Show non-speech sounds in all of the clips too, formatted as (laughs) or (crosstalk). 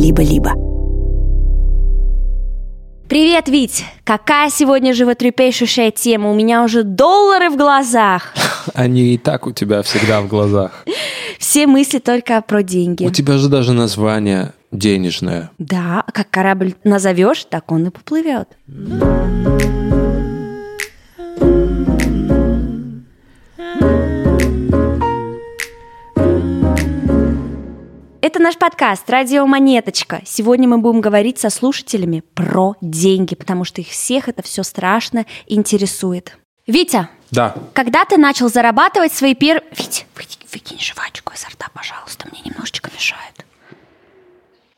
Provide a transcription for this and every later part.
либо-либо. Привет, Вить! Какая сегодня животрепещущая тема? У меня уже доллары в глазах. (laughs) Они и так у тебя всегда в глазах. (laughs) Все мысли только про деньги. У тебя же даже название денежное. Да, как корабль назовешь, так он и поплывет. Это наш подкаст «Радио Монеточка». Сегодня мы будем говорить со слушателями про деньги, потому что их всех это все страшно интересует. Витя, Да. когда ты начал зарабатывать свои первые... Витя, выкинь, выкинь жвачку изо рта, пожалуйста, мне немножечко мешает.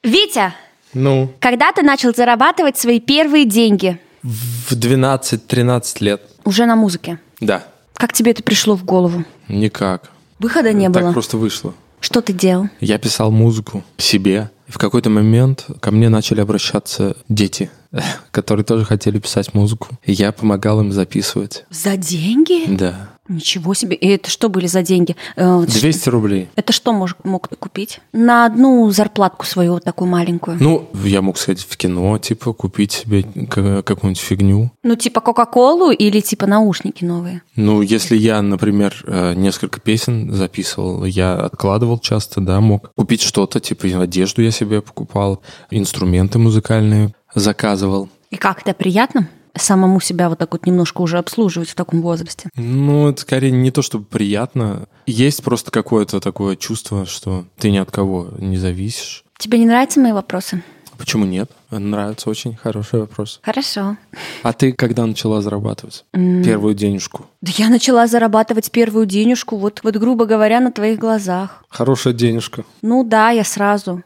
Витя, Ну, когда ты начал зарабатывать свои первые деньги? в 12-13 лет. Уже на музыке. Да. Как тебе это пришло в голову? Никак. Выхода не так было. просто вышло. Что ты делал? Я писал музыку себе. В какой-то момент ко мне начали обращаться дети, (laughs) которые тоже хотели писать музыку. И я помогал им записывать. За деньги? Да. Ничего себе. И это что были за деньги? Э, вот 200 рублей. Это что мож, мог купить? На одну зарплатку свою вот такую маленькую. Ну, я мог сходить в кино, типа, купить себе какую-нибудь фигню. Ну, типа Кока-Колу или типа наушники новые? Ну, если я, например, э, несколько песен записывал, я откладывал часто, да, мог купить что-то, типа одежду я себе покупал, инструменты музыкальные заказывал. И как это приятно? Самому себя вот так вот немножко уже обслуживать в таком возрасте. Ну, это скорее не то, чтобы приятно. Есть просто какое-то такое чувство, что ты ни от кого не зависишь. Тебе не нравятся мои вопросы? Почему нет? Нравится очень хороший вопрос. Хорошо. А ты когда начала зарабатывать первую денежку? Да я начала зарабатывать первую денежку, вот, вот грубо говоря, на твоих глазах. Хорошая денежка. Ну да, я сразу.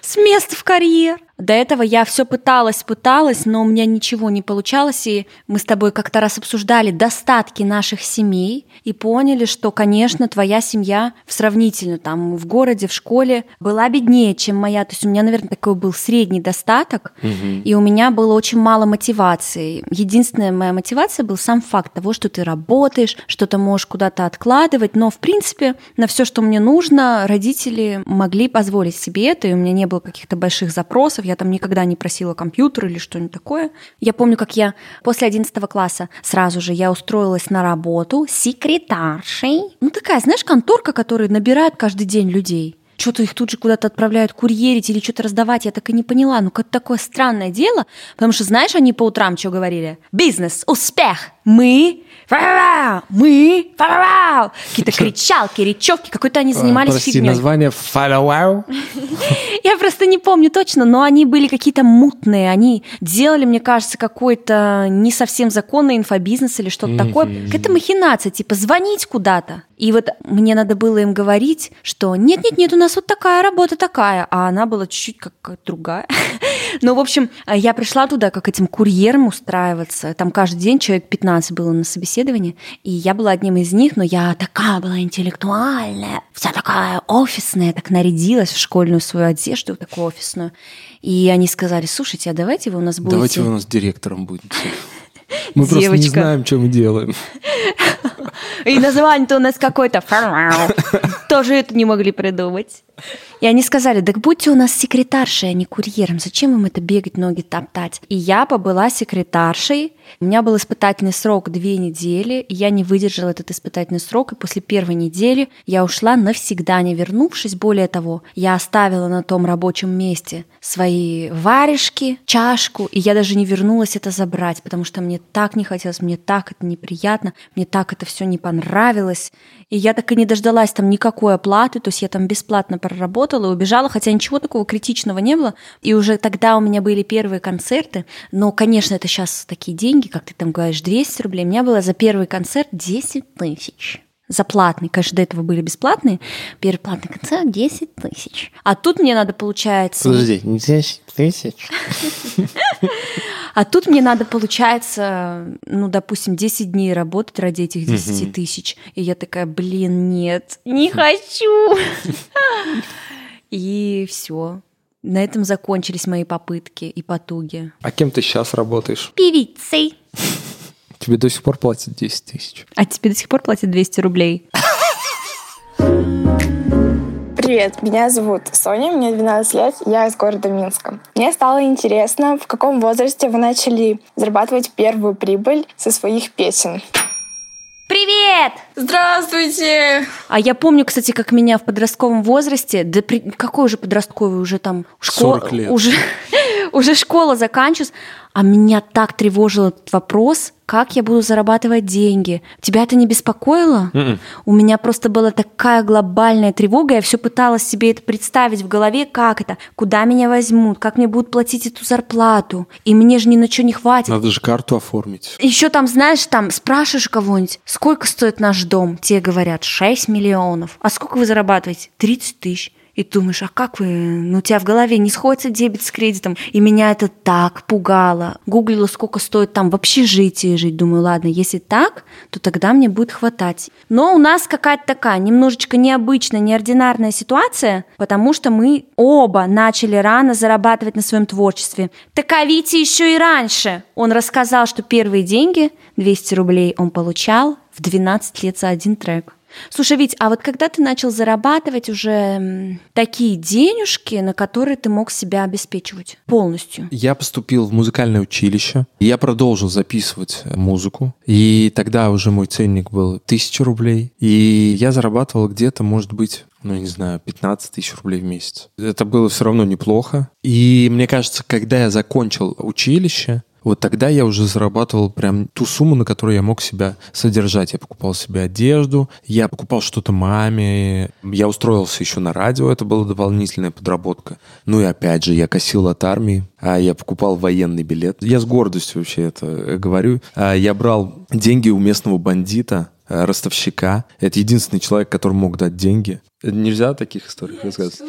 С места в карьер. До этого я все пыталась, пыталась, но у меня ничего не получалось. И мы с тобой как-то раз обсуждали достатки наших семей и поняли, что, конечно, твоя семья в сравнительно там в городе, в школе была беднее, чем моя. То есть у меня, наверное, такой был средний достаток, и у меня было очень мало мотивации. Единственная моя мотивация был сам факт того, что ты работаешь, что ты можешь куда-то откладывать, но, в принципе, на все, что мне нужно, родители могли позволить себе это, и у меня не было каких-то больших запросов, я там никогда не просила компьютер или что-нибудь такое. Я помню, как я после 11 класса сразу же я устроилась на работу секретаршей. Ну, такая, знаешь, конторка, которая набирает каждый день людей. Что-то их тут же куда-то отправляют курьерить или что-то раздавать, я так и не поняла. Ну, как такое странное дело, потому что, знаешь, они по утрам что говорили? Бизнес, успех, мы, мы, какие-то кричалки, речевки, какой-то они занимались А, Прости, фигней. название Follow (laughs) Я просто не помню точно, но они были какие-то мутные. Они делали, мне кажется, какой-то не совсем законный инфобизнес или что-то такое. Какая-то махинация, типа звонить куда-то. И вот мне надо было им говорить, что нет-нет-нет, у нас вот такая работа такая, а она была чуть-чуть как другая. (laughs) Ну, в общем, я пришла туда как этим курьером устраиваться. Там каждый день человек 15 было на собеседовании, и я была одним из них, но я такая была интеллектуальная, вся такая офисная, так нарядилась в школьную свою одежду, такую офисную. И они сказали, слушайте, а давайте вы у нас будете... Давайте вы у нас директором будете. (laughs) Мы просто не знаем, что мы делаем. (laughs) И название-то у нас какое-то. (laughs) Тоже это не могли придумать. И они сказали, так будьте у нас секретаршей, а не курьером. Зачем им это бегать, ноги топтать? И я побыла секретаршей. У меня был испытательный срок две недели, и я не выдержала этот испытательный срок, и после первой недели я ушла навсегда, не вернувшись. Более того, я оставила на том рабочем месте свои варежки, чашку, и я даже не вернулась это забрать, потому что мне так не хотелось, мне так это неприятно, мне так это все не понравилось. И я так и не дождалась там никакой оплаты, то есть я там бесплатно проработала и убежала, хотя ничего такого критичного не было. И уже тогда у меня были первые концерты, но, конечно, это сейчас такие деньги, как ты там говоришь, 200 рублей. У меня было за первый концерт 10 тысяч. За платный. Конечно, до этого были бесплатные. Первый платный концерт 10 тысяч. А тут мне надо, получается... Подожди, не 10 тысяч? А тут мне надо, получается, ну, допустим, 10 дней работать ради этих 10 тысяч. И я такая, блин, нет, не хочу. (laughs) И все. На этом закончились мои попытки и потуги. А кем ты сейчас работаешь? Певицей. Тебе до сих пор платят 10 тысяч. А тебе до сих пор платят 200 рублей. Привет, меня зовут Соня, мне 12 лет, я из города Минска. Мне стало интересно, в каком возрасте вы начали зарабатывать первую прибыль со своих песен. Привет! Здравствуйте! А я помню, кстати, как меня в подростковом возрасте, да при... какой уже подростковый, уже там школа, 40 лет. уже (laughs) уже школа заканчивается, а меня так тревожил этот вопрос, как я буду зарабатывать деньги. Тебя это не беспокоило? Mm-mm. М-м. У меня просто была такая глобальная тревога, я все пыталась себе это представить в голове, как это, куда меня возьмут, как мне будут платить эту зарплату, и мне же ни на что не хватит. Надо же карту оформить. Еще там, знаешь, там спрашиваешь кого-нибудь, сколько стоит наш дом? Те говорят, 6 миллионов. А сколько вы зарабатываете? 30 тысяч. И думаешь, а как вы, ну у тебя в голове не сходится дебет с кредитом. И меня это так пугало. Гуглила, сколько стоит там в общежитии жить. Думаю, ладно, если так, то тогда мне будет хватать. Но у нас какая-то такая немножечко необычная, неординарная ситуация, потому что мы оба начали рано зарабатывать на своем творчестве. Так а Витя еще и раньше. Он рассказал, что первые деньги, 200 рублей, он получал в 12 лет за один трек. Слушай, Вить, а вот когда ты начал зарабатывать уже такие денежки, на которые ты мог себя обеспечивать полностью? Я поступил в музыкальное училище, я продолжил записывать музыку, и тогда уже мой ценник был тысяча рублей, и я зарабатывал где-то, может быть, ну, не знаю, 15 тысяч рублей в месяц. Это было все равно неплохо. И мне кажется, когда я закончил училище, вот тогда я уже зарабатывал прям ту сумму, на которую я мог себя содержать. Я покупал себе одежду, я покупал что-то маме, я устроился еще на радио, это была дополнительная подработка. Ну и опять же, я косил от армии, а я покупал военный билет. Я с гордостью вообще это говорю. А я брал деньги у местного бандита, ростовщика. Это единственный человек, который мог дать деньги. Нельзя таких историй рассказывать.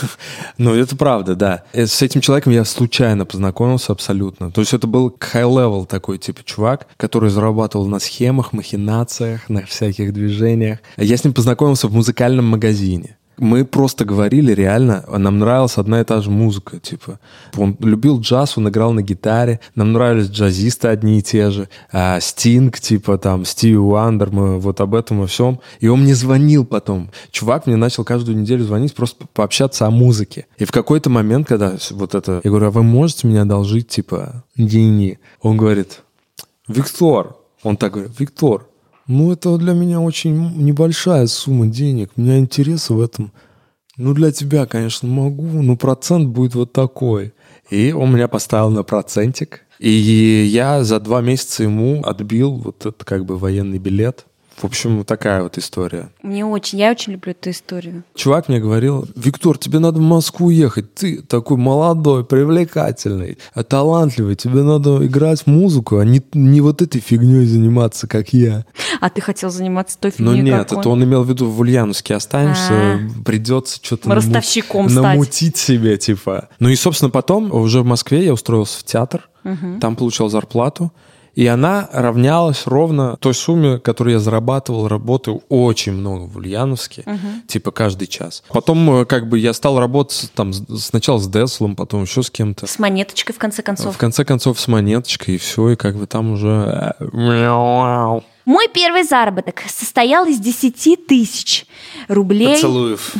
(laughs) Но это правда, да. Э, с этим человеком я случайно познакомился абсолютно. То есть это был high-level такой типа чувак, который зарабатывал на схемах, махинациях, на всяких движениях. Я с ним познакомился в музыкальном магазине мы просто говорили реально, нам нравилась одна и та же музыка, типа. Он любил джаз, он играл на гитаре, нам нравились джазисты одни и те же, а Стинг, типа там, Стиви Уандер, мы вот об этом и всем. И он мне звонил потом. Чувак мне начал каждую неделю звонить, просто пообщаться о музыке. И в какой-то момент, когда вот это, я говорю, а вы можете мне одолжить, типа, деньги? Он говорит, Виктор, он так говорит, Виктор, ну, это для меня очень небольшая сумма денег. У меня интересы в этом. Ну, для тебя, конечно, могу, но процент будет вот такой. И он меня поставил на процентик. И я за два месяца ему отбил вот этот как бы военный билет. В общем, такая вот история. Мне очень, я очень люблю эту историю. Чувак мне говорил, Виктор, тебе надо в Москву ехать, ты такой молодой, привлекательный, талантливый, тебе надо играть музыку, а не, не вот этой фигней заниматься, как я. А ты хотел заниматься той фигней, Ну нет, это он имел в виду в Ульяновске останешься, А-а-а. придется что-то Ростовщиком наму- намутить себе, типа. Ну и, собственно, потом уже в Москве я устроился в театр, угу. там получал зарплату, и она равнялась ровно той сумме, которую я зарабатывал, работаю очень много в Ульяновске, угу. типа каждый час. Потом э, как бы я стал работать там сначала с Деслом, потом еще с кем-то. С монеточкой в конце концов. В конце концов с монеточкой, и все, и как бы там уже... Мой первый заработок состоял из 10 тысяч рублей. Поцелуев.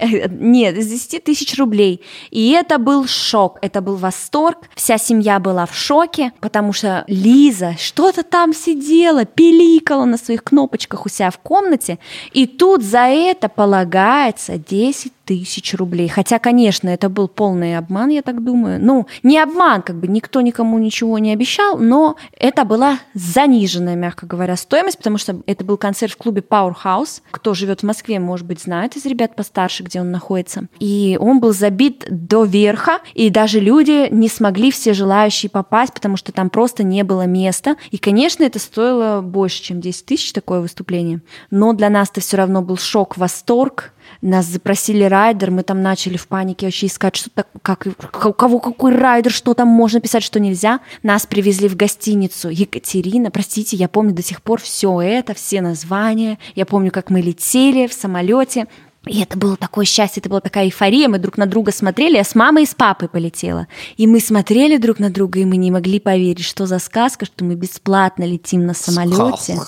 (laughs) Нет, из 10 тысяч рублей. И это был шок, это был восторг. Вся семья была в шоке, потому что Лиза что-то там сидела, пиликала на своих кнопочках у себя в комнате, и тут за это полагается 10 тысяч рублей. Хотя, конечно, это был полный обман, я так думаю. Ну, не обман, как бы никто никому ничего не обещал, но это была заниженная, мягко говоря, стоимость, потому что это был концерт в клубе Powerhouse. Кто живет в Москве, может быть, знает из ребят постарше, где он находится. И он был забит до верха, и даже люди не смогли все желающие попасть, потому что там просто не было места. И, конечно, это стоило больше, чем 10 тысяч такое выступление. Но для нас это все равно был шок, восторг, нас запросили райдер, мы там начали в панике вообще искать, что так, как, у кого какой райдер, что там можно писать, что нельзя. Нас привезли в гостиницу Екатерина, простите, я помню до сих пор все это, все названия. Я помню, как мы летели в самолете. И это было такое счастье, это была такая эйфория. Мы друг на друга смотрели. Я с мамой и с папой полетела. И мы смотрели друг на друга, и мы не могли поверить, что за сказка, что мы бесплатно летим на самолете,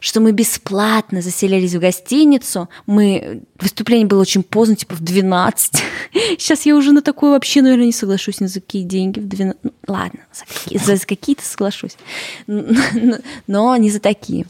что мы бесплатно заселились в гостиницу. Мы... Выступление было очень поздно, типа в 12. (laughs) Сейчас я уже на такое вообще, наверное, не соглашусь ни за какие деньги в 12. Ну, ладно, за, какие, за, за какие-то соглашусь. Но не за такие.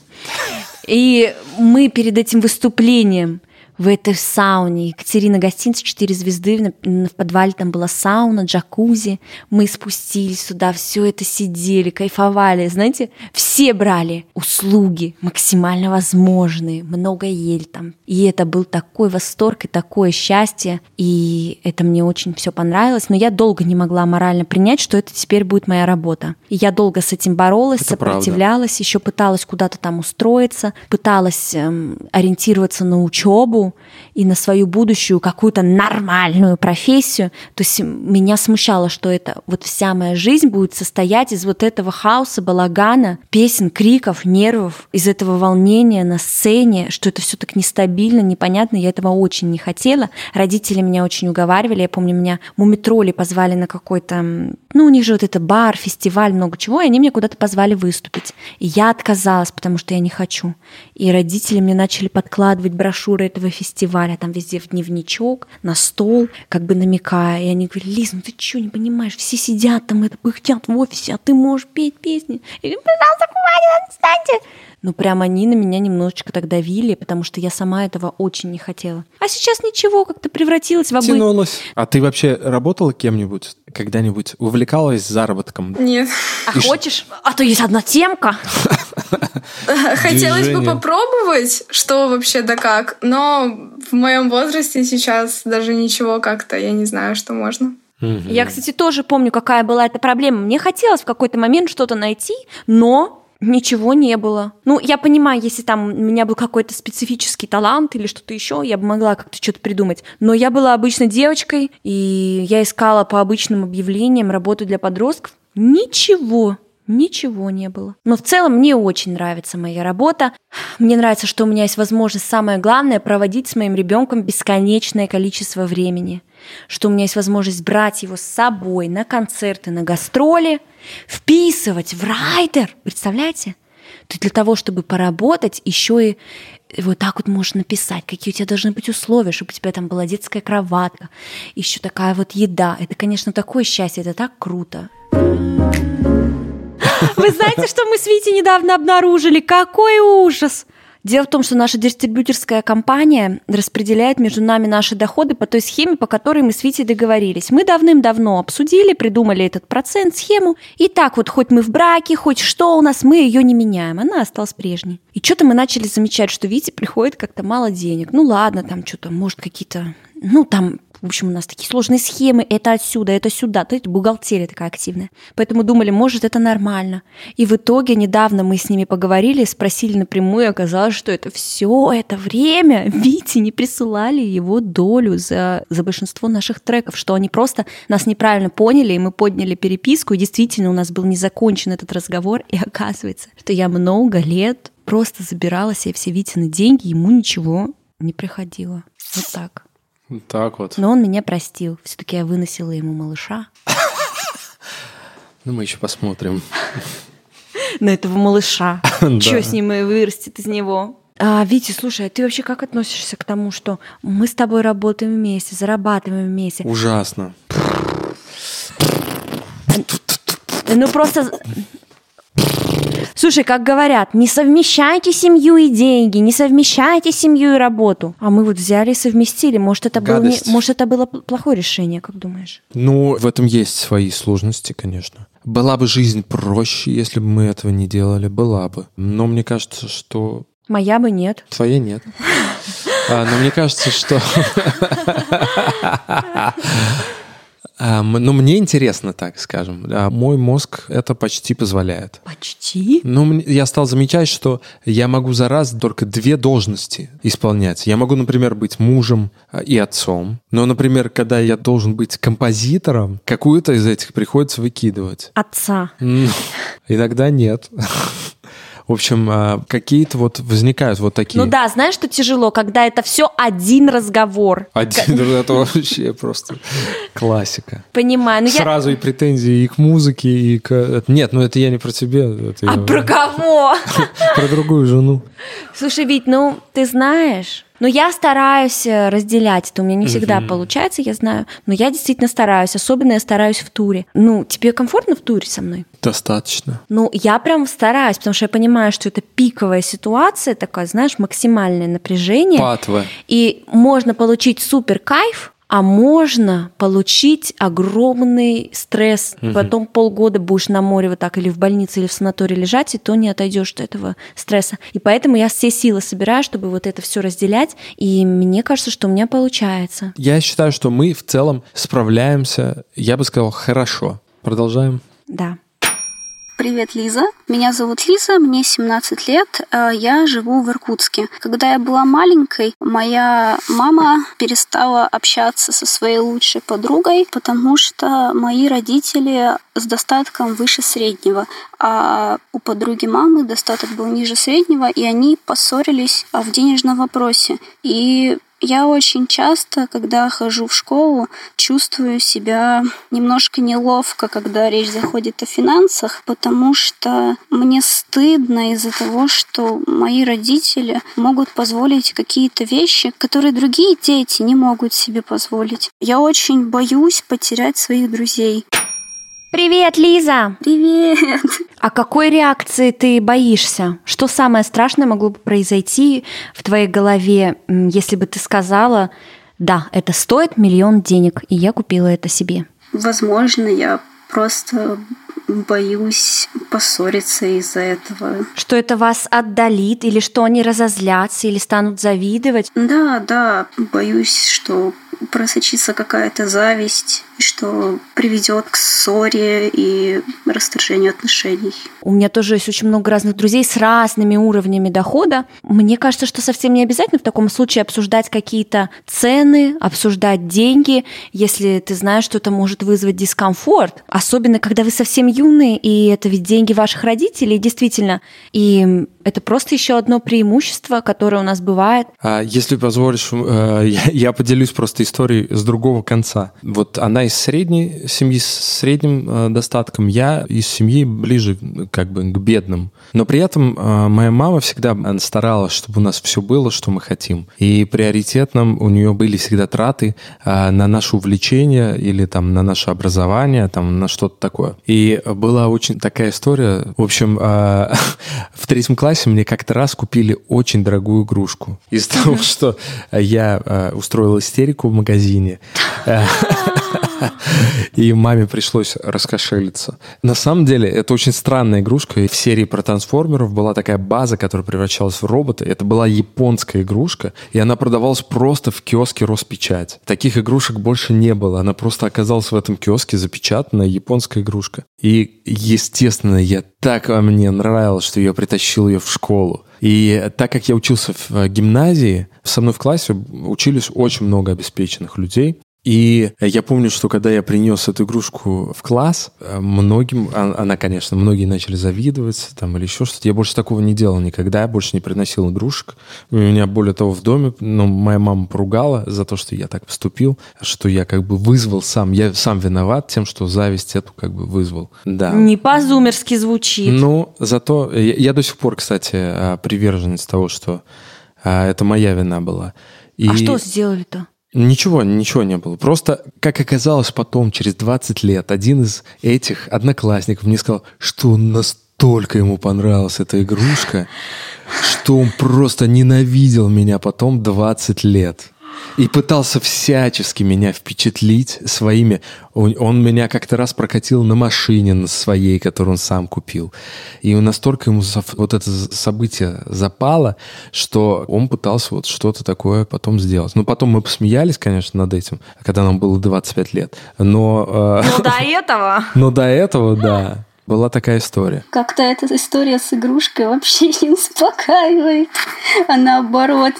И мы перед этим выступлением в этой сауне. Екатерина гостиница 4 звезды, в подвале там была сауна, джакузи. Мы спустились сюда, все это сидели, кайфовали. Знаете, все брали услуги максимально возможные, много ели там. И это был такой восторг и такое счастье. И это мне очень все понравилось. Но я долго не могла морально принять, что это теперь будет моя работа. И я долго с этим боролась, это сопротивлялась, еще пыталась куда-то там устроиться, пыталась эм, ориентироваться на учебу, и на свою будущую какую-то нормальную профессию. То есть меня смущало, что это вот вся моя жизнь будет состоять из вот этого хаоса, балагана, песен, криков, нервов, из этого волнения на сцене, что это все так нестабильно, непонятно. Я этого очень не хотела. Родители меня очень уговаривали. Я помню, меня мумитроли позвали на какой-то, ну, у них же вот это бар, фестиваль, много чего, и они меня куда-то позвали выступить. И я отказалась, потому что я не хочу. И родители мне начали подкладывать брошюры этого фестиваля, там везде в дневничок, на стол, как бы намекая. И они говорили, Лиз, ну ты что, не понимаешь, все сидят там, это пыхтят в офисе, а ты можешь петь песни. Говорю, пожалуйста, хватит, отстаньте. Ну, прям они на меня немножечко так давили, потому что я сама этого очень не хотела. А сейчас ничего, как-то превратилась в обычный... Тянулась. А ты вообще работала кем-нибудь? Когда-нибудь увлекалась заработком? Нет. А Ты хочешь? Ш... А то есть одна темка. (laughs) Хотелось бы попробовать, что вообще да как, но в моем возрасте сейчас даже ничего как-то, я не знаю, что можно. Я, кстати, тоже помню, какая была эта проблема. Мне хотелось в какой-то момент что-то найти, но Ничего не было. Ну, я понимаю, если там у меня был какой-то специфический талант или что-то еще, я бы могла как-то что-то придумать. Но я была обычной девочкой, и я искала по обычным объявлениям работу для подростков. Ничего. Ничего не было. Но в целом мне очень нравится моя работа. Мне нравится, что у меня есть возможность, самое главное, проводить с моим ребенком бесконечное количество времени. Что у меня есть возможность брать его с собой на концерты, на гастроли, вписывать в райдер. Представляете? Ты для того, чтобы поработать, еще и вот так вот можешь написать, какие у тебя должны быть условия, чтобы у тебя там была детская кроватка, еще такая вот еда. Это, конечно, такое счастье, это так круто. Вы знаете, что мы с Витей недавно обнаружили? Какой ужас! Дело в том, что наша дистрибьюторская компания распределяет между нами наши доходы по той схеме, по которой мы с Витей договорились. Мы давным-давно обсудили, придумали этот процент, схему. И так вот, хоть мы в браке, хоть что у нас, мы ее не меняем. Она осталась прежней. И что-то мы начали замечать, что Вите приходит как-то мало денег. Ну ладно, там что-то, может, какие-то ну, там в общем, у нас такие сложные схемы, это отсюда, это сюда, то есть бухгалтерия такая активная. Поэтому думали, может, это нормально. И в итоге недавно мы с ними поговорили, спросили напрямую, оказалось, что это все это время (laughs) Вите не присылали его долю за, за большинство наших треков, что они просто нас неправильно поняли, и мы подняли переписку, и действительно у нас был не закончен этот разговор, и оказывается, что я много лет просто забирала себе все Витины деньги, ему ничего не приходило. Вот так. Так вот. Но он меня простил. Все-таки я выносила ему малыша. Ну, мы еще посмотрим. На этого малыша. (laughs) Что с ним и вырастет из него? А, Витя, слушай, а ты вообще как относишься к тому, что мы с тобой работаем вместе, зарабатываем вместе? Ужасно. Ну просто Слушай, как говорят, не совмещайте семью и деньги, не совмещайте семью и работу. А мы вот взяли и совместили. Может, это, был не, может, это было плохое решение, как думаешь? Ну, в этом есть свои сложности, конечно. Была бы жизнь проще, если бы мы этого не делали, была бы. Но мне кажется, что... Моя бы нет. Твоя нет. А, но мне кажется, что... (laughs) А, ну, мне интересно, так скажем. Мой мозг это почти позволяет. Почти? Ну, я стал замечать, что я могу за раз только две должности исполнять. Я могу, например, быть мужем а, и отцом. Но, например, когда я должен быть композитором, какую-то из этих приходится выкидывать. Отца. Иногда нет. В общем, а, какие-то вот возникают вот такие. Ну да, знаешь, что тяжело, когда это все один разговор. Один, это вообще просто классика. Понимаю. Но Сразу я... и претензии и к музыке, и к... Нет, ну это я не про тебя. А я... про кого? (laughs) Про другую жену. Слушай, Вить, ну ты знаешь, но я стараюсь э, разделять. Это у меня не всегда угу. получается, я знаю. Но я действительно стараюсь. Особенно я стараюсь в туре. Ну, тебе комфортно в туре со мной? Достаточно. Ну, я прям стараюсь, потому что я понимаю, что это пиковая ситуация, такая, знаешь, максимальное напряжение. Патва. И можно получить супер кайф, а можно получить огромный стресс. Угу. Потом полгода будешь на море вот так или в больнице, или в санатории лежать, и то не отойдешь от этого стресса. И поэтому я все силы собираю, чтобы вот это все разделять, и мне кажется, что у меня получается. Я считаю, что мы в целом справляемся, я бы сказал, хорошо. Продолжаем. Да. Привет, Лиза. Меня зовут Лиза, мне 17 лет, а я живу в Иркутске. Когда я была маленькой, моя мама перестала общаться со своей лучшей подругой, потому что мои родители с достатком выше среднего, а у подруги мамы достаток был ниже среднего, и они поссорились в денежном вопросе. И я очень часто, когда хожу в школу, чувствую себя немножко неловко, когда речь заходит о финансах, потому что мне стыдно из-за того, что мои родители могут позволить какие-то вещи, которые другие дети не могут себе позволить. Я очень боюсь потерять своих друзей. Привет, Лиза! Привет! А какой реакции ты боишься? Что самое страшное могло бы произойти в твоей голове, если бы ты сказала, да, это стоит миллион денег, и я купила это себе? Возможно, я просто боюсь поссориться из-за этого. Что это вас отдалит, или что они разозлятся, или станут завидовать? Да, да, боюсь, что просочится какая-то зависть, что приведет к ссоре и расторжению отношений. У меня тоже есть очень много разных друзей с разными уровнями дохода. Мне кажется, что совсем не обязательно в таком случае обсуждать какие-то цены, обсуждать деньги, если ты знаешь, что это может вызвать дискомфорт. Особенно, когда вы совсем юные, и это ведь деньги ваших родителей, действительно. И это просто еще одно преимущество, которое у нас бывает. А если позволишь, э, (laughs) я, я поделюсь просто историей с другого конца. Вот она из средней семьи с средним э, достатком, я из семьи ближе как бы к бедным. Но при этом э, моя мама всегда старалась, чтобы у нас все было, что мы хотим. И приоритетным у нее были всегда траты на наше увлечение или там на наше образование, там на что-то такое. И была очень такая история. В общем, (laughs) в третьем классе классе мне как-то раз купили очень дорогую игрушку. Из-за того, что я э, устроил истерику в магазине. (laughs) (laughs) (laughs) И маме пришлось раскошелиться. На самом деле, это очень странная игрушка. И в серии про трансформеров была такая база, которая превращалась в робота. Это была японская игрушка, и она продавалась просто в киоске Роспечать. Таких игрушек больше не было. Она просто оказалась в этом киоске запечатанная японская игрушка. И, естественно, я так мне нравилось, что я притащил ее в школу. И так как я учился в гимназии, со мной в классе учились очень много обеспеченных людей. И я помню, что когда я принес эту игрушку в класс, э, многим, а, она, конечно, многие начали завидовать там или еще что-то. Я больше такого не делал никогда, я больше не приносил игрушек. У меня, более того, в доме, ну, моя мама поругала за то, что я так поступил, что я как бы вызвал сам, я сам виноват тем, что зависть эту как бы вызвал. Да. Не по-зумерски звучит. Ну, зато я, я до сих пор, кстати, а, приверженец того, что а, это моя вина была. И... А что сделали-то? Ничего, ничего не было. Просто, как оказалось потом, через 20 лет, один из этих одноклассников мне сказал, что настолько ему понравилась эта игрушка, что он просто ненавидел меня потом 20 лет. И пытался всячески меня впечатлить своими... Он меня как-то раз прокатил на машине на своей, которую он сам купил. И настолько ему вот это событие запало, что он пытался вот что-то такое потом сделать. Ну, потом мы посмеялись, конечно, над этим, когда нам было 25 лет. Но... Э, но до этого... (laughs) Но до этого, да. Была такая история. Как-то эта история с игрушкой вообще (laughs) не успокаивает, а наоборот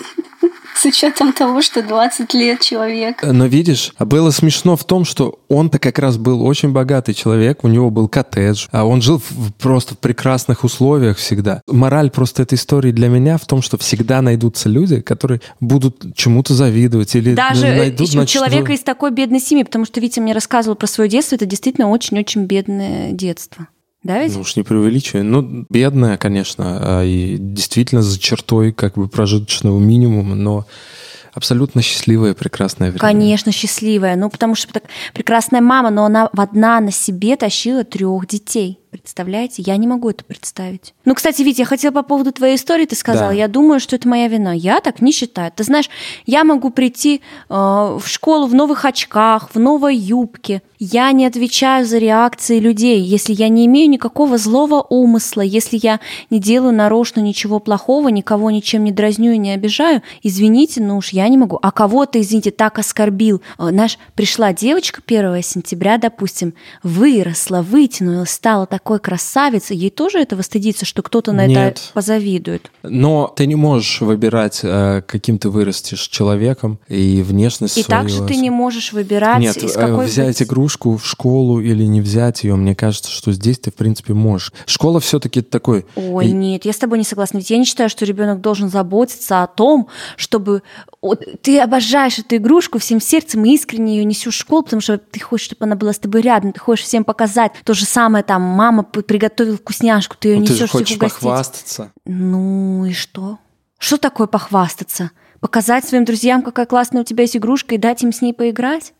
С учетом того, что 20 лет человек. Но видишь, было смешно в том, что он-то как раз был очень богатый человек, у него был коттедж, а он жил в, просто в прекрасных условиях всегда. Мораль просто этой истории для меня в том, что всегда найдутся люди, которые будут чему-то завидовать или Даже э, найдут, значит, человека из такой бедной семьи, потому что Витя мне рассказывал про свое детство, это действительно очень-очень бедное детство. Да ведь? Ну уж не преувеличивай. Ну, бедная, конечно, а и действительно за чертой как бы прожиточного минимума, но абсолютно счастливое, прекрасное время. Конечно, счастливая. Ну, потому что так прекрасная мама, но она в одна на себе тащила трех детей. Представляете? Я не могу это представить. Ну, кстати, Витя, я хотела по поводу твоей истории, ты сказала, Да. я думаю, что это моя вина. Я так не считаю. Ты знаешь, я могу прийти э, в школу в новых очках, в новой юбке. Я не отвечаю за реакции людей, если я не имею никакого злого умысла, если я не делаю нарочно ничего плохого, никого ничем не дразню и не обижаю, извините, ну уж я не могу. А кого-то, извините, так оскорбил. Э, Знаешь, пришла девочка 1 сентября, допустим, выросла, вытянулась, стала такой красавицей, ей тоже этого стыдится, что кто-то на Нет. это позавидует. Но ты не можешь выбирать, э, каким ты вырастешь человеком и внешность И свою. также ты не можешь выбирать, Нет, из э, какой взять быть- игрушку в школу или не взять ее, мне кажется, что здесь ты, в принципе, можешь. Школа все-таки такой... Ой, и- нет, я с тобой не согласна. Ведь я не считаю, что ребенок должен заботиться о том, чтобы ты обожаешь эту игрушку всем сердцем и искренне ее несешь в школу, потому что ты хочешь, чтобы она была с тобой рядом, ты хочешь всем показать. То же самое там, мама п- приготовила вкусняшку, ты ее Ну, ты несешь же всех хочешь угостить. похвастаться. Ну и что? Что такое похвастаться? Показать своим друзьям, какая классная у тебя есть игрушка, и дать им с ней поиграть?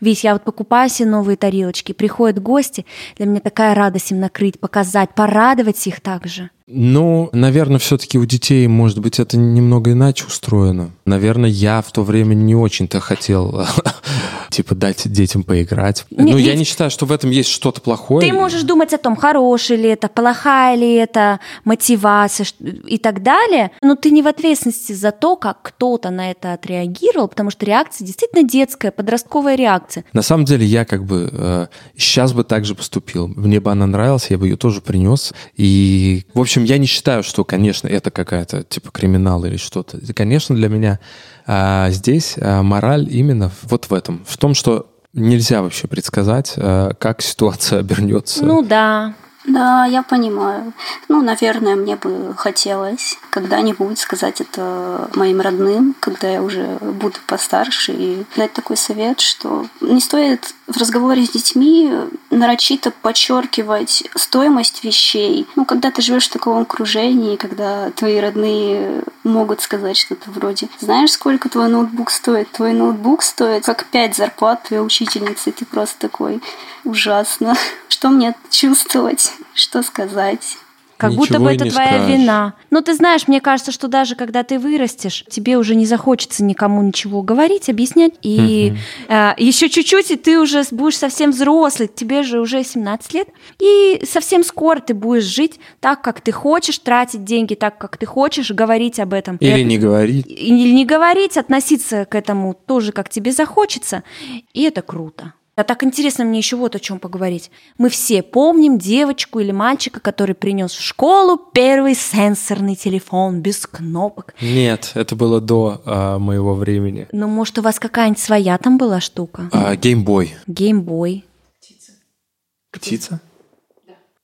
Ведь я вот покупаю себе новые тарелочки, приходят гости, для меня такая радость им накрыть, показать, порадовать их также. Ну, наверное, все-таки у детей, может быть, это немного иначе устроено. Наверное, я в то время не очень-то хотел, (laughs) типа, дать детям поиграть. Не- ну, я не считаю, что в этом есть что-то плохое. Ты можешь думать о том, хороший ли это, плохая ли это мотивация и так далее, но ты не в ответственности за то, как кто-то на это отреагировал, потому что реакция действительно детская, подростковая реакция. На самом деле я как бы э, сейчас бы так же поступил. Мне бы она нравилась, я бы ее тоже принес. И, в общем, я не считаю, что, конечно, это какая-то типа криминал или что-то. Конечно, для меня а, здесь а, мораль именно вот в этом, в том, что нельзя вообще предсказать, а, как ситуация (laughs) обернется. Ну да. Да, я понимаю. Ну, наверное, мне бы хотелось когда-нибудь сказать это моим родным, когда я уже буду постарше, и дать такой совет, что не стоит в разговоре с детьми нарочито подчеркивать стоимость вещей. Ну, когда ты живешь в таком окружении, когда твои родные могут сказать что-то вроде «Знаешь, сколько твой ноутбук стоит? Твой ноутбук стоит как пять зарплат твоей учительницы». Ты просто такой «Ужасно. (laughs) Что мне чувствовать? Что сказать?» Как будто бы это твоя скажешь. вина. Но ты знаешь, мне кажется, что даже когда ты вырастешь, тебе уже не захочется никому ничего говорить, объяснять. И еще чуть-чуть, и ты уже будешь совсем взрослый, тебе же уже 17 лет. И совсем скоро ты будешь жить так, как ты хочешь, тратить деньги так, как ты хочешь, говорить об этом. Или Это- не говорить. Или не говорить, относиться к этому тоже, как тебе захочется. И это круто. А так интересно мне еще вот о чем поговорить. Мы все помним девочку или мальчика, который принес в школу первый сенсорный телефон без кнопок. Нет, это было до а, моего времени. Ну, может, у вас какая-нибудь своя там была штука? А, Геймбой. Геймбой. Птица?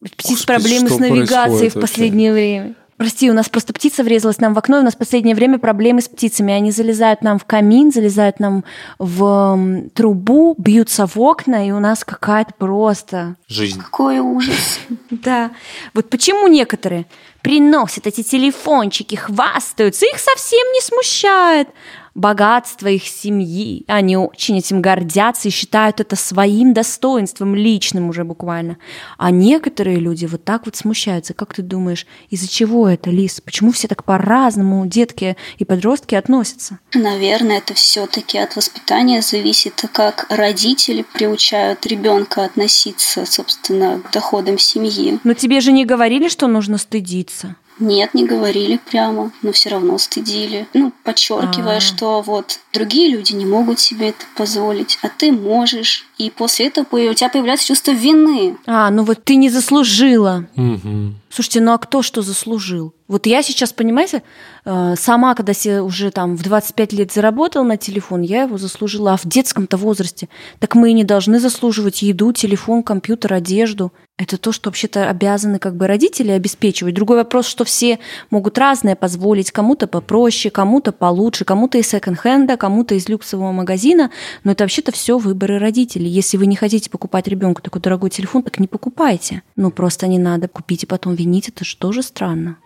Птиц Господи, проблемы с навигацией в последнее время. Прости, у нас просто птица врезалась нам в окно, и у нас в последнее время проблемы с птицами. Они залезают нам в камин, залезают нам в трубу, бьются в окна, и у нас какая-то просто... Жизнь. Какой ужас. (laughs) Да. Вот почему некоторые приносят эти телефончики, хвастаются, их совсем не смущает богатство их семьи. Они очень этим гордятся и считают это своим достоинством, личным уже буквально. А некоторые люди вот так вот смущаются. Как ты думаешь, из-за чего это, Лис? Почему все так по-разному детки и подростки относятся? Наверное, это все-таки от воспитания зависит, как родители приучают ребенка относиться, собственно, к доходам семьи. Но тебе же не говорили, что нужно стыдиться. Нет, не говорили прямо, но все равно стыдили. Ну, подчеркивая, А. что вот другие люди не могут себе это позволить, а ты можешь. И после этого у тебя появляется чувство вины. А, ну вот ты не заслужила. Мгм. Слушайте, ну а кто что заслужил? Вот я сейчас, понимаете, э, сама, когда себе уже там в 25 лет заработала на телефон, я его заслужила. А в детском-то возрасте, так мы и не должны заслуживать еду, телефон, компьютер, одежду. Это то, что вообще-то обязаны как бы родители обеспечивать. Другой вопрос, что все могут разное позволить. Кому-то попроще, кому-то получше, кому-то из секонд-хенда, кому-то из люксового магазина. Но это вообще-то все выборы родителей. Если вы не хотите покупать ребенку такой дорогой телефон, так не покупайте. Ну, просто не надо купить и потом винить. Это же тоже странно.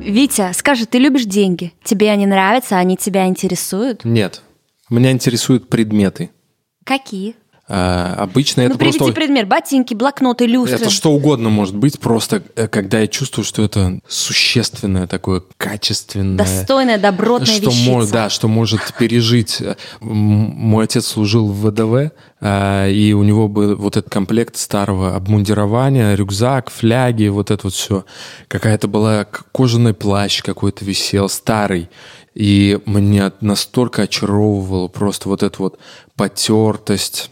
Витя, скажи, ты любишь деньги? Тебе они нравятся, они тебя интересуют? Нет. Меня интересуют предметы. Какие? А, обычно ну, это приведи просто... предмет. Ботинки, блокноты, люстры. Это что угодно может быть, просто э, когда я чувствую, что это существенное такое, качественное. Достойная, добротная что вещица. Да, что может пережить. М- Мой отец служил в ВДВ, и у него был вот этот комплект старого обмундирования, рюкзак, фляги, вот это вот все. Какая-то была кожаный плащ какой-то висел, старый. И меня настолько очаровывало просто вот эта вот потертость,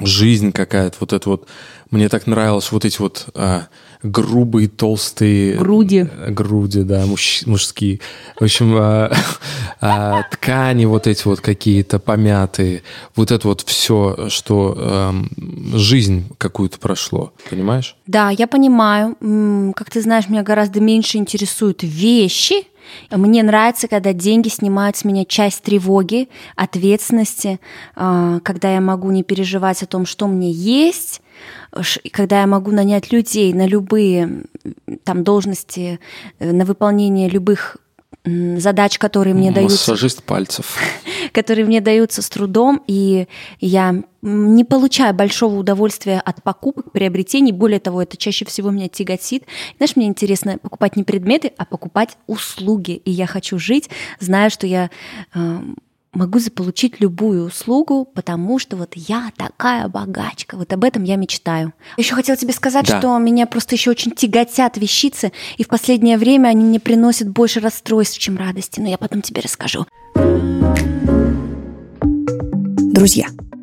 жизнь какая-то, вот это вот. Мне так нравилось вот эти вот а, грубые, толстые... Груди. э, Груди, да, мужч- мужские. В общем, а, (laughs) а, ткани вот эти вот какие-то помятые. Вот это вот все, что эм, жизнь какую-то прошло, понимаешь? Да, я понимаю. Как ты знаешь, меня гораздо меньше интересуют вещи. Мне нравится, когда деньги снимают с меня часть тревоги, ответственности, а, когда я могу не переживать о том, что мне есть, когда я могу нанять людей на любые там должности, э, на выполнение любых задач, которые мне даются Массажист пальцев. (laughs) которые мне даются с трудом, и я не получаю большого удовольствия от покупок, приобретений. Более того, это чаще всего меня тяготит. Знаешь, мне интересно покупать не предметы, а покупать услуги. И я хочу жить, зная, что я э, могу заполучить любую услугу, потому что вот я такая богачка. Вот об этом я мечтаю. Еще хотела тебе сказать, Да. что меня просто еще очень тяготят вещицы, и в последнее время они мне приносят больше расстройств, чем радости. Но я потом тебе расскажу. Друзья,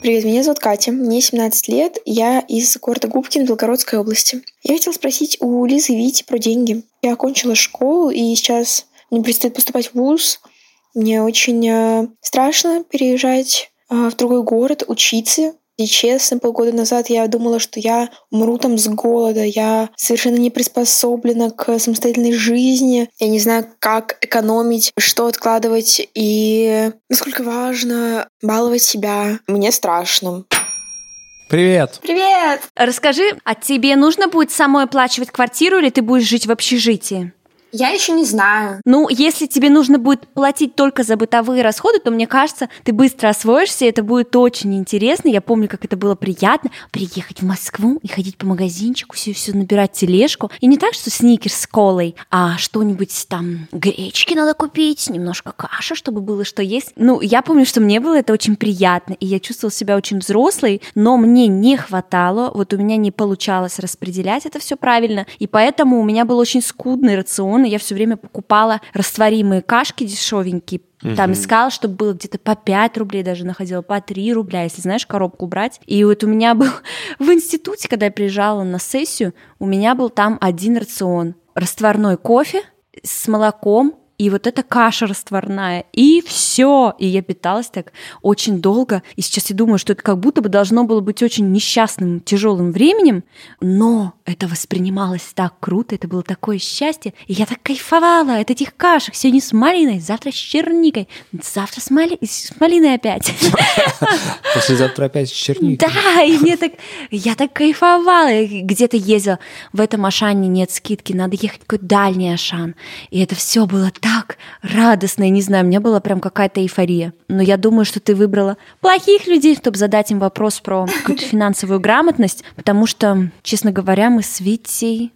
Привет, меня зовут Катя, мне 17 лет, я из города Губкин Белгородской области. Я хотела спросить у Лизы Вити про деньги. Я окончила школу, и сейчас мне предстоит поступать в ВУЗ. Мне очень э, страшно переезжать э, в другой город, учиться. И честно, полгода назад я думала, что я умру там с голода, я совершенно не приспособлена к самостоятельной жизни, я не знаю, как экономить, что откладывать и насколько важно баловать себя. Мне страшно. Привет! Привет! Расскажи, а тебе нужно будет самой оплачивать квартиру или ты будешь жить в общежитии? Я еще не знаю. Ну, если тебе нужно будет платить только за бытовые расходы, то мне кажется, ты быстро освоишься, это будет очень интересно. Я помню, как это было приятно приехать в Москву и ходить по магазинчику, все, все набирать тележку. И не так, что сникерс с колой, а что-нибудь там гречки надо купить, немножко каши, чтобы было что есть. Ну, я помню, что мне было это очень приятно, и я чувствовала себя очень взрослой, но мне не хватало, вот у меня не получалось распределять это все правильно, и поэтому у меня был очень скудный рацион, и я все время покупала растворимые кашки дешевенькие, там искала, чтобы было где-то по 5 рублей, даже находила по 3 рубля, если знаешь, коробку брать. И вот у меня был (laughs) в институте, когда я приезжала на сессию, у меня был там один рацион. Растворной кофе с молоком, и вот эта каша растворная, и все. И я питалась так очень долго. И сейчас я думаю, что это как будто бы должно было быть очень несчастным, тяжелым временем, но это воспринималось так круто, это было такое счастье. И я так кайфовала от этих кашек. Сегодня с малиной, завтра с черникой, завтра с, мали... с малиной опять. (laughs) Послезавтра опять с черникой. Да, и мне так, я так кайфовала. Где-то ездила, в этом Ашане нет скидки, надо ехать какой-то дальний Ашан. И это все было так радостно, я не знаю, у меня была прям какая-то эйфория. Но я думаю, что ты выбрала плохих людей, чтобы задать им вопрос про какую-то (laughs) финансовую грамотность, потому что, честно говоря, мы с Витей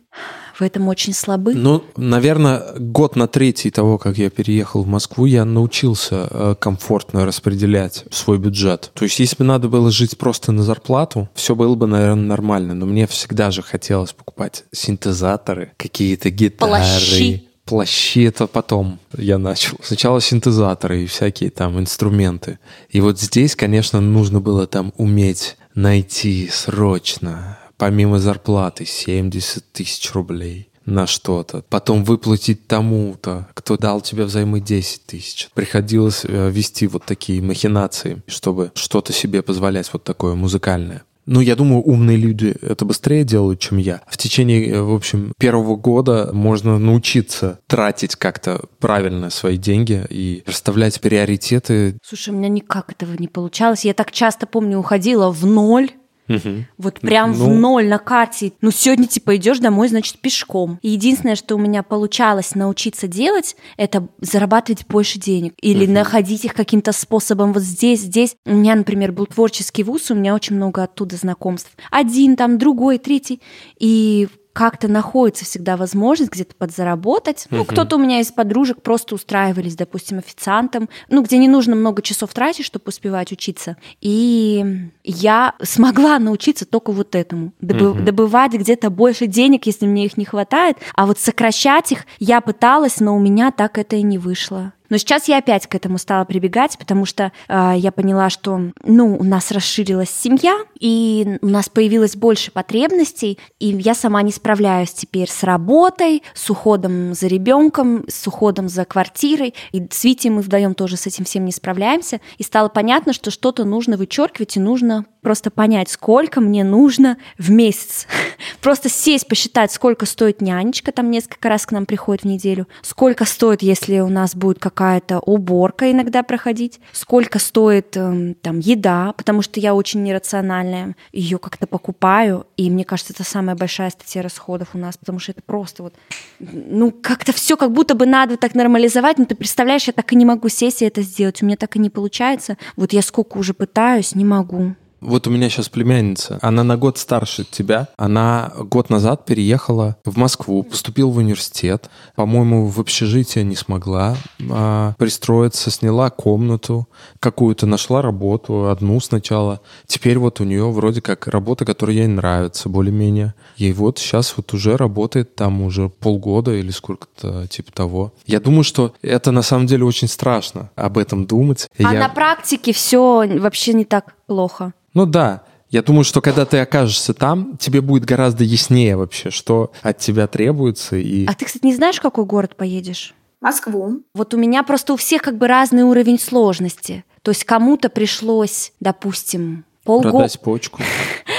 в этом очень слабы. Ну, наверное, год на третий того, как я переехал в Москву, я научился э, комфортно распределять свой бюджет. То есть, если бы надо было жить просто на зарплату, все было бы, наверное, нормально. Но мне всегда же хотелось покупать синтезаторы, какие-то гитары. Плащи. Плащи это потом я начал. Сначала синтезаторы и всякие там инструменты. И вот здесь, конечно, нужно было там уметь найти срочно, помимо зарплаты, 70 тысяч рублей на что-то, потом выплатить тому-то, кто дал тебе взаймы 10 тысяч. Приходилось э, вести вот такие махинации, чтобы что-то себе позволять вот такое музыкальное. Ну, я думаю, умные люди это быстрее делают, чем я. В течение, э, в общем, первого года можно научиться тратить как-то правильно свои деньги и расставлять приоритеты. Слушай, у меня никак этого не получалось. Я так часто, помню, уходила в ноль, Мгм. Вот прям Ну. в ноль на карте. Ну, сегодня, типа, идешь домой, значит, пешком. И единственное, что у меня получалось научиться делать, это зарабатывать больше денег. Или находить их каким-то способом вот здесь, здесь. У меня, например, был творческий вуз, у меня очень много оттуда знакомств. Один, там, другой, третий. И как-то находится всегда возможность где-то подзаработать. Ну, кто-то у меня из подружек просто устраивались, допустим, официантом, ну, где не нужно много часов тратить, чтобы успевать учиться. И я смогла научиться только вот этому. Добы- Добывать где-то больше денег, если мне их не хватает. А вот сокращать их я пыталась, но у меня так это и не вышло. Но сейчас я опять к этому стала прибегать, потому что э, я поняла, что ну, у нас расширилась семья, и у нас появилось больше потребностей, и я сама не справляюсь теперь с работой, с уходом за ребенком, с уходом за квартирой. И с Витей мы вдвоем тоже с этим всем не справляемся. И стало понятно, что что-то нужно вычеркивать, и нужно просто понять, сколько мне нужно в месяц. (laughs) Просто сесть, посчитать, сколько стоит нянечка, там несколько раз к нам приходит в неделю, сколько стоит, если у нас будет какая-то уборка иногда проходить, сколько стоит эм, там еда, потому что я очень нерациональная, ее как-то покупаю, и мне кажется, это самая большая статья расходов у нас, потому что это просто вот, ну, как-то все как будто бы надо так нормализовать, но ты представляешь, я так и не могу сесть и это сделать, у меня так и не получается. Вот я сколько уже пытаюсь, не могу. Вот у меня сейчас племянница, она на год старше тебя. Она год назад переехала в Москву, поступила в университет. По-моему, в общежитие не смогла а, пристроиться, сняла комнату какую-то, нашла работу, одну сначала. Теперь вот у нее вроде как работа, которая ей нравится более-менее. Ей вот сейчас вот уже работает там уже полгода или сколько-то типа того. Я думаю, что это на самом деле очень страшно об этом думать. А Я- на практике все вообще не так плохо. ну да. Я думаю, что когда ты окажешься там, тебе будет гораздо яснее вообще, что от тебя требуется. И... А ты, кстати, не знаешь, в какой город поедешь? Москву. Вот у меня просто у всех как бы разный уровень сложности. То есть кому-то пришлось, допустим, полгода, Продать почку. (laughs)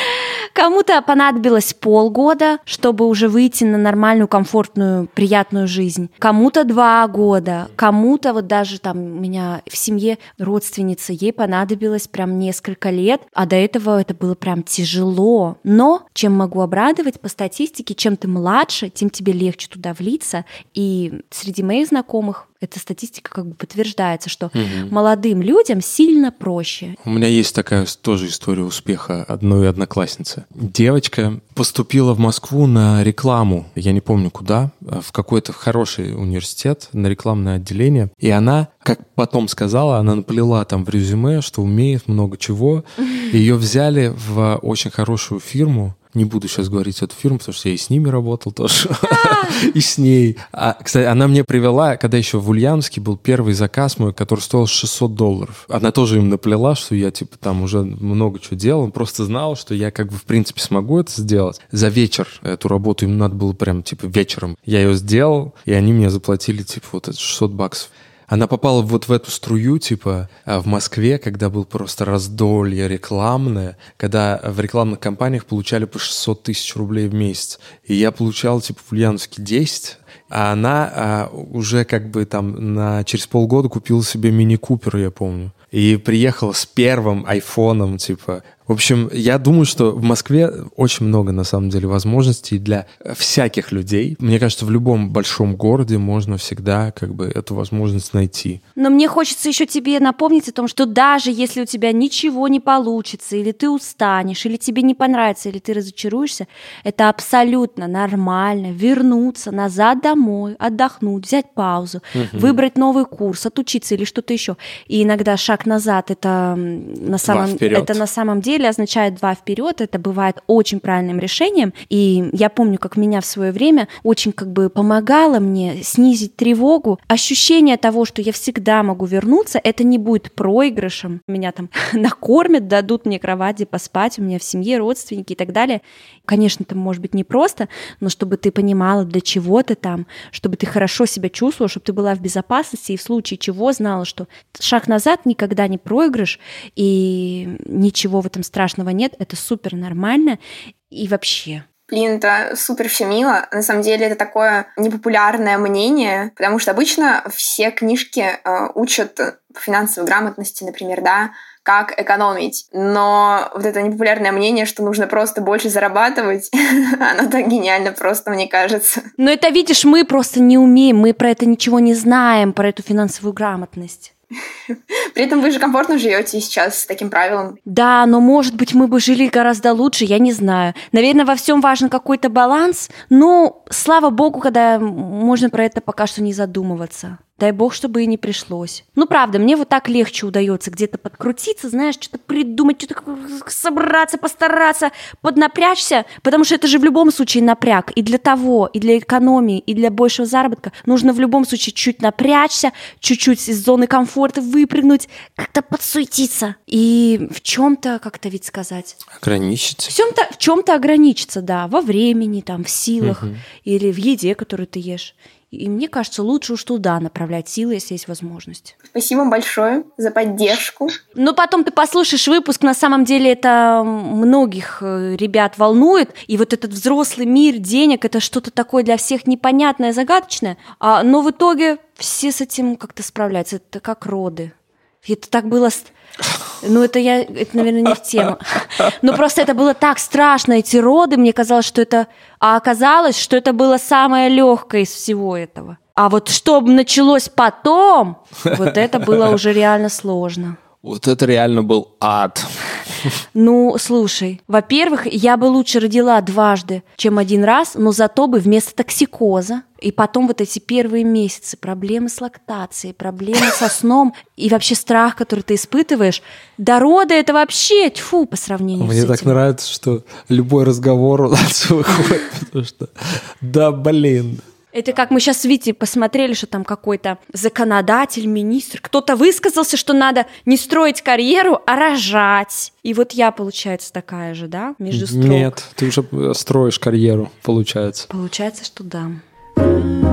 кому-то понадобилось полгода, чтобы уже выйти на нормальную, комфортную, приятную жизнь. Кому-то два года, кому-то вот даже там у меня в семье родственница, ей понадобилось прям несколько лет, а до этого это было прям тяжело. Но чем могу обрадовать по статистике, чем ты младше, тем тебе легче туда влиться. И среди моих знакомых эта статистика как бы подтверждается, что молодым людям сильно проще. У меня есть такая тоже история успеха одной одноклассницы. Девочка поступила в Москву на рекламу, я не помню куда, в какой-то хороший университет, на рекламное отделение. И она, как потом сказала, она наплела там в резюме, что умеет много чего. (laughs) Ее взяли в очень хорошую фирму, не буду сейчас говорить эту фирму, потому что я и с ними работал тоже, (laughs) и с ней. А, кстати, она мне привела, когда еще в Ульяновске был первый заказ мой, который стоил 600 долларов. Она тоже им наплела, что я, типа, там уже много чего делал. Просто знала, что я, как бы, в принципе, смогу это сделать. За вечер эту работу им надо было прям, типа, вечером. Я ее сделал, и они мне заплатили, типа, вот это 600 баксов. Она попала вот в эту струю, типа, а, в Москве, когда был просто раздолье рекламное, когда в рекламных кампаниях получали по 600 тысяч рублей в месяц. И я получал, типа, в Ульяновске 10, а она а, уже как бы там на, через полгода купила себе мини-купер, я помню. И приехала с первым айфоном, типа, В общем, я думаю, что в Москве очень много, на самом деле, возможностей для всяких людей. Мне кажется, в любом большом городе можно всегда как бы эту возможность найти. Но мне хочется еще тебе напомнить о том, что даже если у тебя ничего не получится, или ты устанешь, или тебе не понравится, или ты разочаруешься, это абсолютно нормально вернуться назад домой, отдохнуть, взять паузу, угу. выбрать новый курс, отучиться или что-то еще. И иногда шаг назад это на самом, это на самом деле деле означает два вперед. Это бывает очень правильным решением. И я помню, как меня в свое время очень как бы помогало мне снизить тревогу. Ощущение того, что я всегда могу вернуться, это не будет проигрышем. Меня там (laughs) накормят, дадут мне кровати поспать, у меня в семье родственники и так далее. Конечно, это может быть непросто, но чтобы ты понимала, для чего ты там, чтобы ты хорошо себя чувствовала, чтобы ты была в безопасности и в случае чего знала, что шаг назад никогда не проигрыш, и ничего в этом страшного нет, это супер нормально и вообще. Блин, это супер все мило. На самом деле это такое непопулярное мнение, потому что обычно все книжки э, учат по финансовой грамотности, например, да, как экономить. Но вот это непопулярное мнение, что нужно просто больше зарабатывать, (laughs) оно так гениально просто, мне кажется. Но это, видишь, мы просто не умеем, мы про это ничего не знаем, про эту финансовую грамотность. При этом вы же комфортно живете сейчас с таким правилом. Да, но может быть мы бы жили гораздо лучше, я не знаю. Наверное, во всем важен какой-то баланс. Но слава богу, когда можно про это пока что не задумываться. Дай бог, чтобы и не пришлось. Ну, правда, мне вот так легче удается где-то подкрутиться, знаешь, что-то придумать, что-то собраться, постараться, поднапрячься, потому что это же в любом случае напряг. И для того, и для экономии, и для большего заработка нужно в любом случае чуть напрячься, чуть-чуть из зоны комфорта выпрыгнуть, как-то подсуетиться. И в чем-то, как-то ведь сказать... Ограничиться. В чем-то, в чем-то ограничиться, да, во времени, там, в силах угу. или в еде, которую ты ешь. И мне кажется, лучше уж туда направлять силы, если есть возможность. Спасибо большое за поддержку. Ну, потом ты послушаешь выпуск, на самом деле это многих э, ребят волнует, и вот этот взрослый мир денег, это что-то такое для всех непонятное, загадочное, а, но в итоге все с этим как-то справляются, это как роды. Это так было ну, это я, это, наверное, не в тему. Но просто это было так страшно, эти роды, мне казалось, что это... А оказалось, что это было самое легкое из всего этого. А вот чтобы началось потом, вот это было уже реально сложно. Вот это реально был ад. Ну, слушай, во-первых, я бы лучше родила дважды, чем один раз, но зато бы вместо токсикоза и потом вот эти первые месяцы, проблемы с лактацией, проблемы со сном и вообще страх, который ты испытываешь, до рода это вообще тьфу по сравнению Мне с этим. так нравится, что любой разговор у нас (laughs) выходит, потому что да, блин, это как мы сейчас с Витей посмотрели, что там какой-то законодатель, министр, кто-то высказался, что надо не строить карьеру, а рожать. И вот я, получается, такая же, да, между строк. Нет, ты уже строишь карьеру, получается. Получается, что да.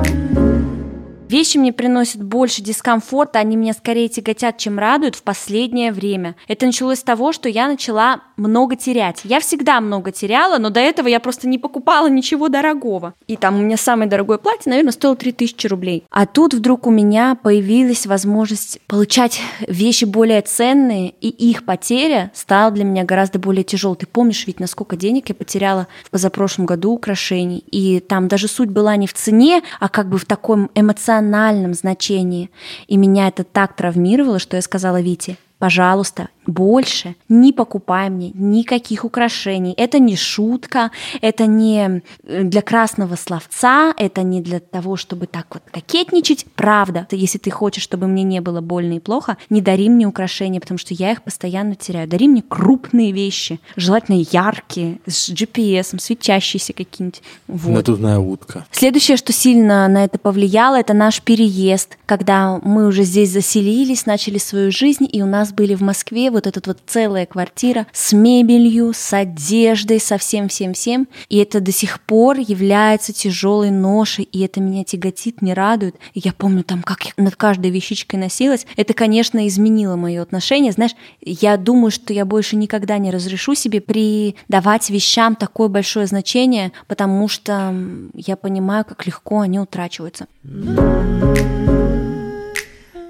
Вещи мне приносят больше дискомфорта, они меня скорее тяготят, чем радуют в последнее время. Это началось с того, что я начала много терять. Я всегда много теряла, но до этого я просто не покупала ничего дорогого. И там у меня самое дорогое платье, наверное, стоило 3000 рублей. А тут вдруг у меня появилась возможность получать вещи более ценные, и их потеря стала для меня гораздо более тяжелой. Ты помнишь ведь, насколько денег я потеряла в позапрошлом году украшений? И там даже суть была не в цене, а как бы в таком эмоциональном эмоциональном значении. И меня это так травмировало, что я сказала Вите, пожалуйста, больше не покупай мне никаких украшений. Это не шутка, это не э, для красного словца, это не для того, чтобы так вот кокетничать. Правда, если ты хочешь, чтобы мне не было больно и плохо, не дари мне украшения, потому что я их постоянно теряю. Дари мне крупные вещи, желательно яркие, с GPS, светящиеся какие-нибудь. Вот. Надувная утка. Следующее, что сильно на это повлияло, это наш переезд, когда мы уже здесь заселились, начали свою жизнь, и у нас были в Москве вот эта вот целая квартира с мебелью, с одеждой, со всем-всем-всем. И это до сих пор является тяжелой ношей, и это меня тяготит, не радует. И я помню там, как я над каждой вещичкой носилась. Это, конечно, изменило мое отношение. Знаешь, я думаю, что я больше никогда не разрешу себе придавать вещам такое большое значение, потому что я понимаю, как легко они утрачиваются.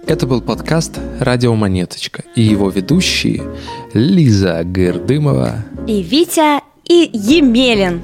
Это был подкаст «Радио Монеточка» и его ведущие Лиза Гырдымова и Витя и Емелин.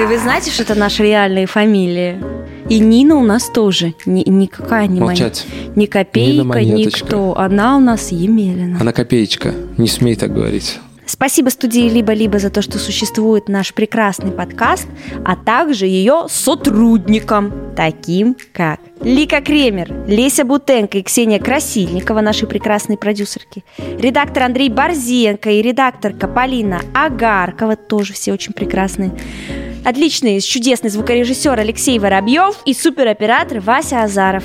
И вы знаете, что это наши реальные фамилии? И Нина у нас тоже. Ни, никакая не Молчать. Монет, ни копейка, никто. Она у нас Емелина. Она копеечка. Не смей так говорить. Спасибо студии «Либо-либо» за то, что существует наш прекрасный подкаст, а также ее сотрудникам, таким как Лика Кремер, Леся Бутенко и Ксения Красильникова, наши прекрасные продюсерки, редактор Андрей Борзенко и редакторка Полина Агаркова, тоже все очень прекрасные, отличный, чудесный звукорежиссер Алексей Воробьев и супероператор Вася Азаров.